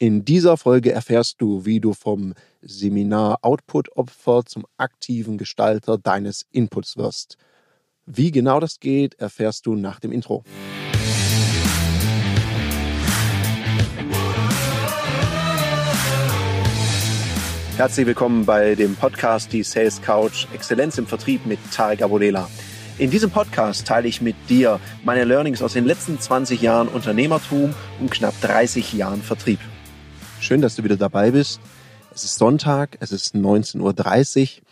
In dieser Folge erfährst du, wie du vom Seminar Output-Opfer zum aktiven Gestalter deines Inputs wirst. Wie genau das geht, erfährst du nach dem Intro. Herzlich willkommen bei dem Podcast Die Sales Couch Exzellenz im Vertrieb mit Tarek Abodela. In diesem Podcast teile ich mit dir meine Learnings aus den letzten 20 Jahren Unternehmertum und knapp 30 Jahren Vertrieb. Schön, dass du wieder dabei bist. Es ist Sonntag, es ist 19.30 Uhr.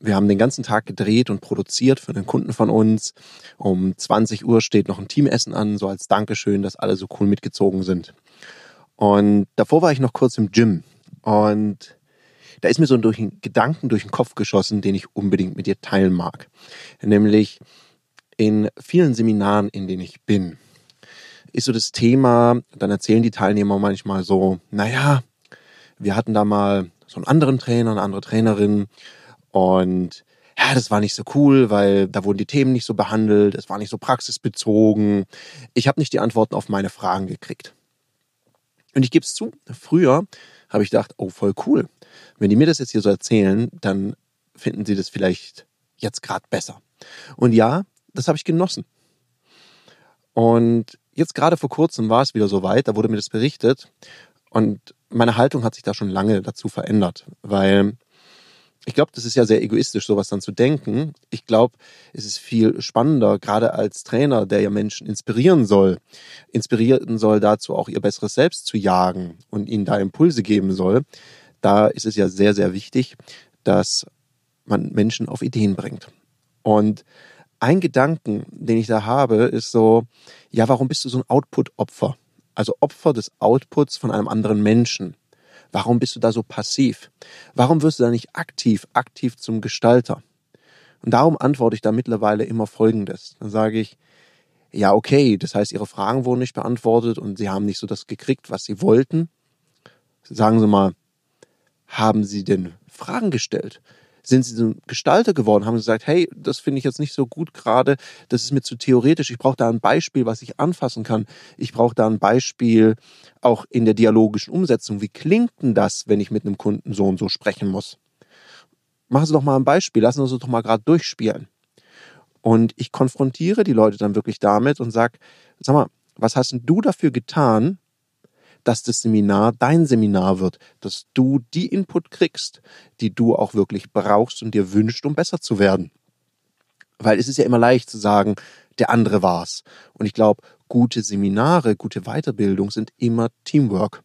Wir haben den ganzen Tag gedreht und produziert für einen Kunden von uns. Um 20 Uhr steht noch ein Teamessen an, so als Dankeschön, dass alle so cool mitgezogen sind. Und davor war ich noch kurz im Gym. Und da ist mir so einen Gedanken durch den Kopf geschossen, den ich unbedingt mit dir teilen mag. Nämlich in vielen Seminaren, in denen ich bin, ist so das Thema, dann erzählen die Teilnehmer manchmal so, naja, wir hatten da mal so einen anderen Trainer, eine andere Trainerin und ja, das war nicht so cool, weil da wurden die Themen nicht so behandelt, es war nicht so praxisbezogen. Ich habe nicht die Antworten auf meine Fragen gekriegt. Und ich gebe es zu, früher habe ich gedacht, oh, voll cool. Wenn die mir das jetzt hier so erzählen, dann finden sie das vielleicht jetzt gerade besser. Und ja, das habe ich genossen. Und jetzt gerade vor kurzem war es wieder so weit, da wurde mir das berichtet. Und meine Haltung hat sich da schon lange dazu verändert, weil ich glaube, das ist ja sehr egoistisch, sowas dann zu denken. Ich glaube, es ist viel spannender, gerade als Trainer, der ja Menschen inspirieren soll, inspirieren soll dazu auch ihr besseres Selbst zu jagen und ihnen da Impulse geben soll. Da ist es ja sehr, sehr wichtig, dass man Menschen auf Ideen bringt. Und ein Gedanken, den ich da habe, ist so, ja, warum bist du so ein Output-Opfer? Also Opfer des Outputs von einem anderen Menschen. Warum bist du da so passiv? Warum wirst du da nicht aktiv, aktiv zum Gestalter? Und darum antworte ich da mittlerweile immer Folgendes. Dann sage ich, ja, okay, das heißt, Ihre Fragen wurden nicht beantwortet und Sie haben nicht so das gekriegt, was Sie wollten. Sagen Sie mal, haben Sie denn Fragen gestellt? Sind sie zum Gestalter geworden, haben gesagt, hey, das finde ich jetzt nicht so gut gerade, das ist mir zu theoretisch, ich brauche da ein Beispiel, was ich anfassen kann. Ich brauche da ein Beispiel auch in der dialogischen Umsetzung. Wie klingt denn das, wenn ich mit einem Kunden so und so sprechen muss? Machen Sie doch mal ein Beispiel, lassen Sie uns doch mal gerade durchspielen. Und ich konfrontiere die Leute dann wirklich damit und sage, sag mal, was hast denn du dafür getan, dass das Seminar dein Seminar wird, dass du die Input kriegst, die du auch wirklich brauchst und dir wünschst, um besser zu werden. Weil es ist ja immer leicht zu sagen, der andere war's. Und ich glaube, gute Seminare, gute Weiterbildung sind immer Teamwork.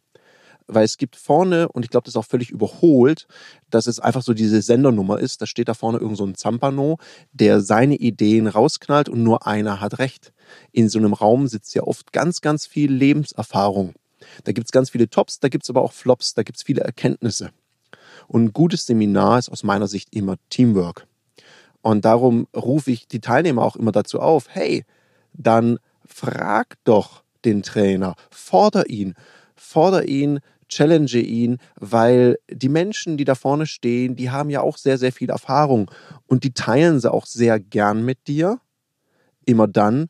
Weil es gibt vorne, und ich glaube, das ist auch völlig überholt, dass es einfach so diese Sendernummer ist. Da steht da vorne irgend so ein Zampano, der seine Ideen rausknallt und nur einer hat recht. In so einem Raum sitzt ja oft ganz, ganz viel Lebenserfahrung. Da gibt es ganz viele Tops, da gibt es aber auch Flops, da gibt es viele Erkenntnisse. Und ein gutes Seminar ist aus meiner Sicht immer Teamwork. Und darum rufe ich die Teilnehmer auch immer dazu auf, hey, dann frag doch den Trainer, forder ihn, forder ihn, challenge ihn, weil die Menschen, die da vorne stehen, die haben ja auch sehr, sehr viel Erfahrung und die teilen sie auch sehr gern mit dir. Immer dann,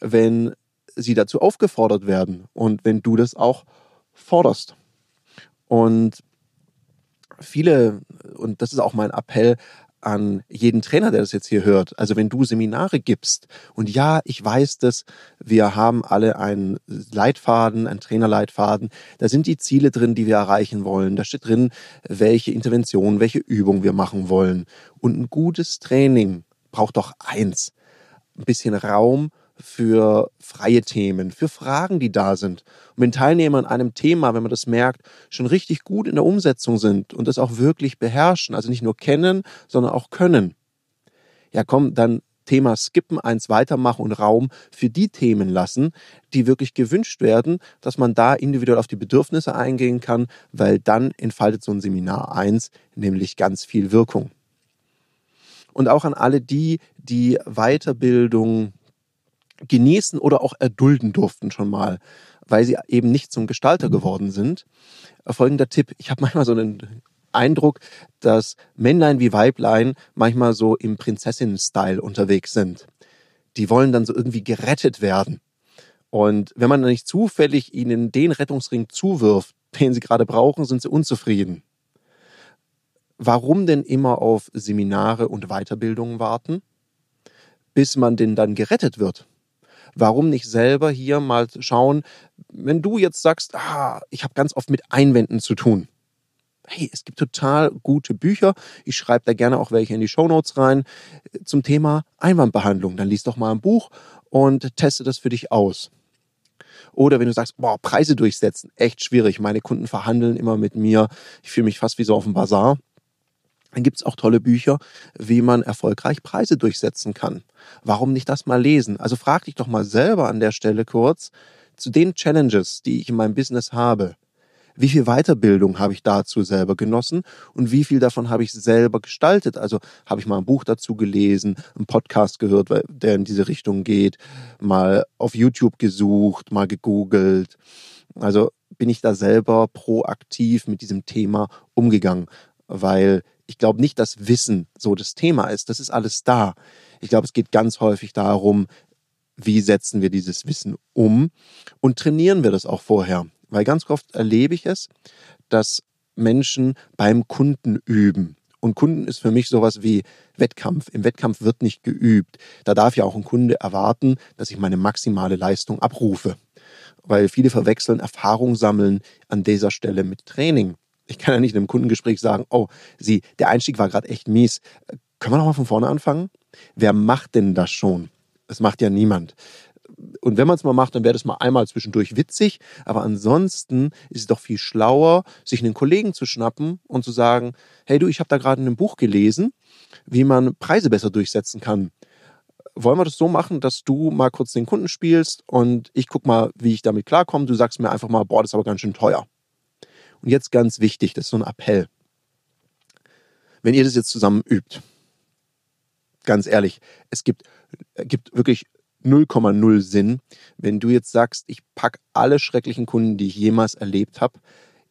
wenn sie dazu aufgefordert werden und wenn du das auch forderst. Und viele, und das ist auch mein Appell an jeden Trainer, der das jetzt hier hört. Also wenn du Seminare gibst und ja, ich weiß das, wir haben alle einen Leitfaden, einen Trainerleitfaden, da sind die Ziele drin, die wir erreichen wollen. Da steht drin, welche Intervention, welche Übung wir machen wollen. Und ein gutes Training braucht doch eins, ein bisschen Raum für freie Themen, für Fragen, die da sind. Und wenn Teilnehmer an einem Thema, wenn man das merkt, schon richtig gut in der Umsetzung sind und das auch wirklich beherrschen, also nicht nur kennen, sondern auch können, ja komm, dann Thema skippen, eins weitermachen und Raum für die Themen lassen, die wirklich gewünscht werden, dass man da individuell auf die Bedürfnisse eingehen kann, weil dann entfaltet so ein Seminar eins nämlich ganz viel Wirkung. Und auch an alle die, die Weiterbildung genießen oder auch erdulden durften schon mal, weil sie eben nicht zum Gestalter geworden sind. Folgender Tipp, ich habe manchmal so einen Eindruck, dass Männlein wie Weiblein manchmal so im Prinzessinnen-Style unterwegs sind. Die wollen dann so irgendwie gerettet werden. Und wenn man dann nicht zufällig ihnen den Rettungsring zuwirft, den sie gerade brauchen, sind sie unzufrieden. Warum denn immer auf Seminare und Weiterbildungen warten, bis man denn dann gerettet wird? Warum nicht selber hier mal schauen, wenn du jetzt sagst, ah, ich habe ganz oft mit Einwänden zu tun. Hey, es gibt total gute Bücher. Ich schreibe da gerne auch welche in die Shownotes rein zum Thema Einwandbehandlung. Dann liest doch mal ein Buch und teste das für dich aus. Oder wenn du sagst, boah, Preise durchsetzen, echt schwierig. Meine Kunden verhandeln immer mit mir. Ich fühle mich fast wie so auf dem Bazar. Dann gibt es auch tolle Bücher, wie man erfolgreich Preise durchsetzen kann. Warum nicht das mal lesen? Also frag dich doch mal selber an der Stelle kurz zu den Challenges, die ich in meinem Business habe. Wie viel Weiterbildung habe ich dazu selber genossen und wie viel davon habe ich selber gestaltet? Also habe ich mal ein Buch dazu gelesen, einen Podcast gehört, der in diese Richtung geht, mal auf YouTube gesucht, mal gegoogelt. Also bin ich da selber proaktiv mit diesem Thema umgegangen, weil ich glaube nicht, dass Wissen so das Thema ist. Das ist alles da. Ich glaube, es geht ganz häufig darum, wie setzen wir dieses Wissen um und trainieren wir das auch vorher. Weil ganz oft erlebe ich es, dass Menschen beim Kunden üben. Und Kunden ist für mich sowas wie Wettkampf. Im Wettkampf wird nicht geübt. Da darf ja auch ein Kunde erwarten, dass ich meine maximale Leistung abrufe. Weil viele verwechseln Erfahrung sammeln an dieser Stelle mit Training. Ich kann ja nicht in einem Kundengespräch sagen, oh, Sie, der Einstieg war gerade echt mies. Können wir nochmal von vorne anfangen? Wer macht denn das schon? Das macht ja niemand. Und wenn man es mal macht, dann wäre das mal einmal zwischendurch witzig. Aber ansonsten ist es doch viel schlauer, sich einen Kollegen zu schnappen und zu sagen, hey du, ich habe da gerade in einem Buch gelesen, wie man Preise besser durchsetzen kann. Wollen wir das so machen, dass du mal kurz den Kunden spielst und ich guck mal, wie ich damit klarkomme. Du sagst mir einfach mal, boah, das ist aber ganz schön teuer. Und jetzt ganz wichtig, das ist so ein Appell. Wenn ihr das jetzt zusammen übt, ganz ehrlich, es gibt, gibt wirklich 0,0 Sinn, wenn du jetzt sagst, ich packe alle schrecklichen Kunden, die ich jemals erlebt habe,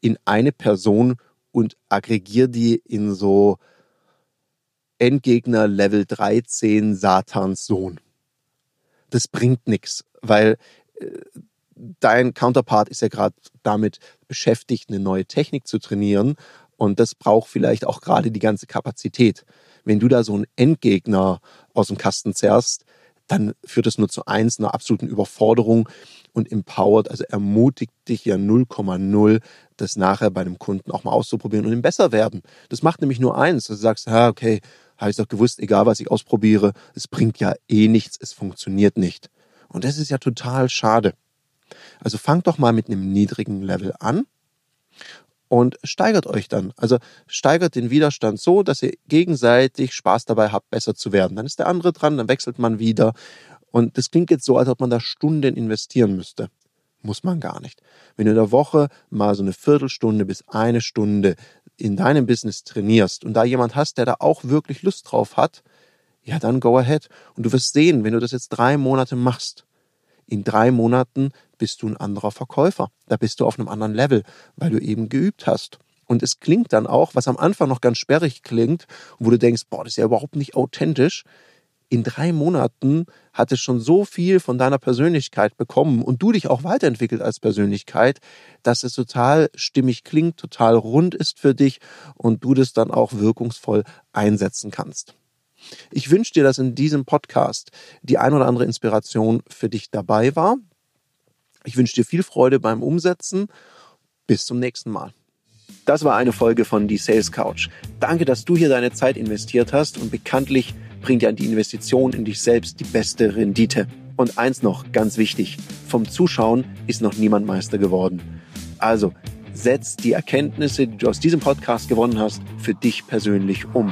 in eine Person und aggregiere die in so Endgegner Level 13 Satans Sohn. Das bringt nichts, weil äh, dein Counterpart ist ja gerade damit beschäftigt, eine neue Technik zu trainieren und das braucht vielleicht auch gerade die ganze Kapazität. Wenn du da so einen Endgegner aus dem Kasten zerrst, dann führt es nur zu eins, einer absoluten Überforderung und empowert, also ermutigt dich ja 0,0, das nachher bei einem Kunden auch mal auszuprobieren und ihm besser werden. Das macht nämlich nur eins, dass du sagst, ja, okay, habe ich doch gewusst, egal was ich ausprobiere, es bringt ja eh nichts, es funktioniert nicht. Und das ist ja total schade. Also fangt doch mal mit einem niedrigen Level an und steigert euch dann. Also steigert den Widerstand so, dass ihr gegenseitig Spaß dabei habt, besser zu werden. Dann ist der andere dran, dann wechselt man wieder. Und das klingt jetzt so, als ob man da Stunden investieren müsste. Muss man gar nicht. Wenn du in der Woche mal so eine Viertelstunde bis eine Stunde in deinem Business trainierst und da jemand hast, der da auch wirklich Lust drauf hat, ja, dann go ahead. Und du wirst sehen, wenn du das jetzt drei Monate machst, in drei Monaten bist du ein anderer Verkäufer. Da bist du auf einem anderen Level, weil du eben geübt hast. Und es klingt dann auch, was am Anfang noch ganz sperrig klingt, wo du denkst, boah, das ist ja überhaupt nicht authentisch. In drei Monaten hat es schon so viel von deiner Persönlichkeit bekommen und du dich auch weiterentwickelt als Persönlichkeit, dass es total stimmig klingt, total rund ist für dich und du das dann auch wirkungsvoll einsetzen kannst. Ich wünsche dir, dass in diesem Podcast die ein oder andere Inspiration für dich dabei war. Ich wünsche dir viel Freude beim Umsetzen. Bis zum nächsten Mal. Das war eine Folge von Die Sales Couch. Danke, dass du hier deine Zeit investiert hast und bekanntlich bringt ja die Investition in dich selbst die beste Rendite. Und eins noch, ganz wichtig, vom Zuschauen ist noch niemand Meister geworden. Also, setz die Erkenntnisse, die du aus diesem Podcast gewonnen hast, für dich persönlich um.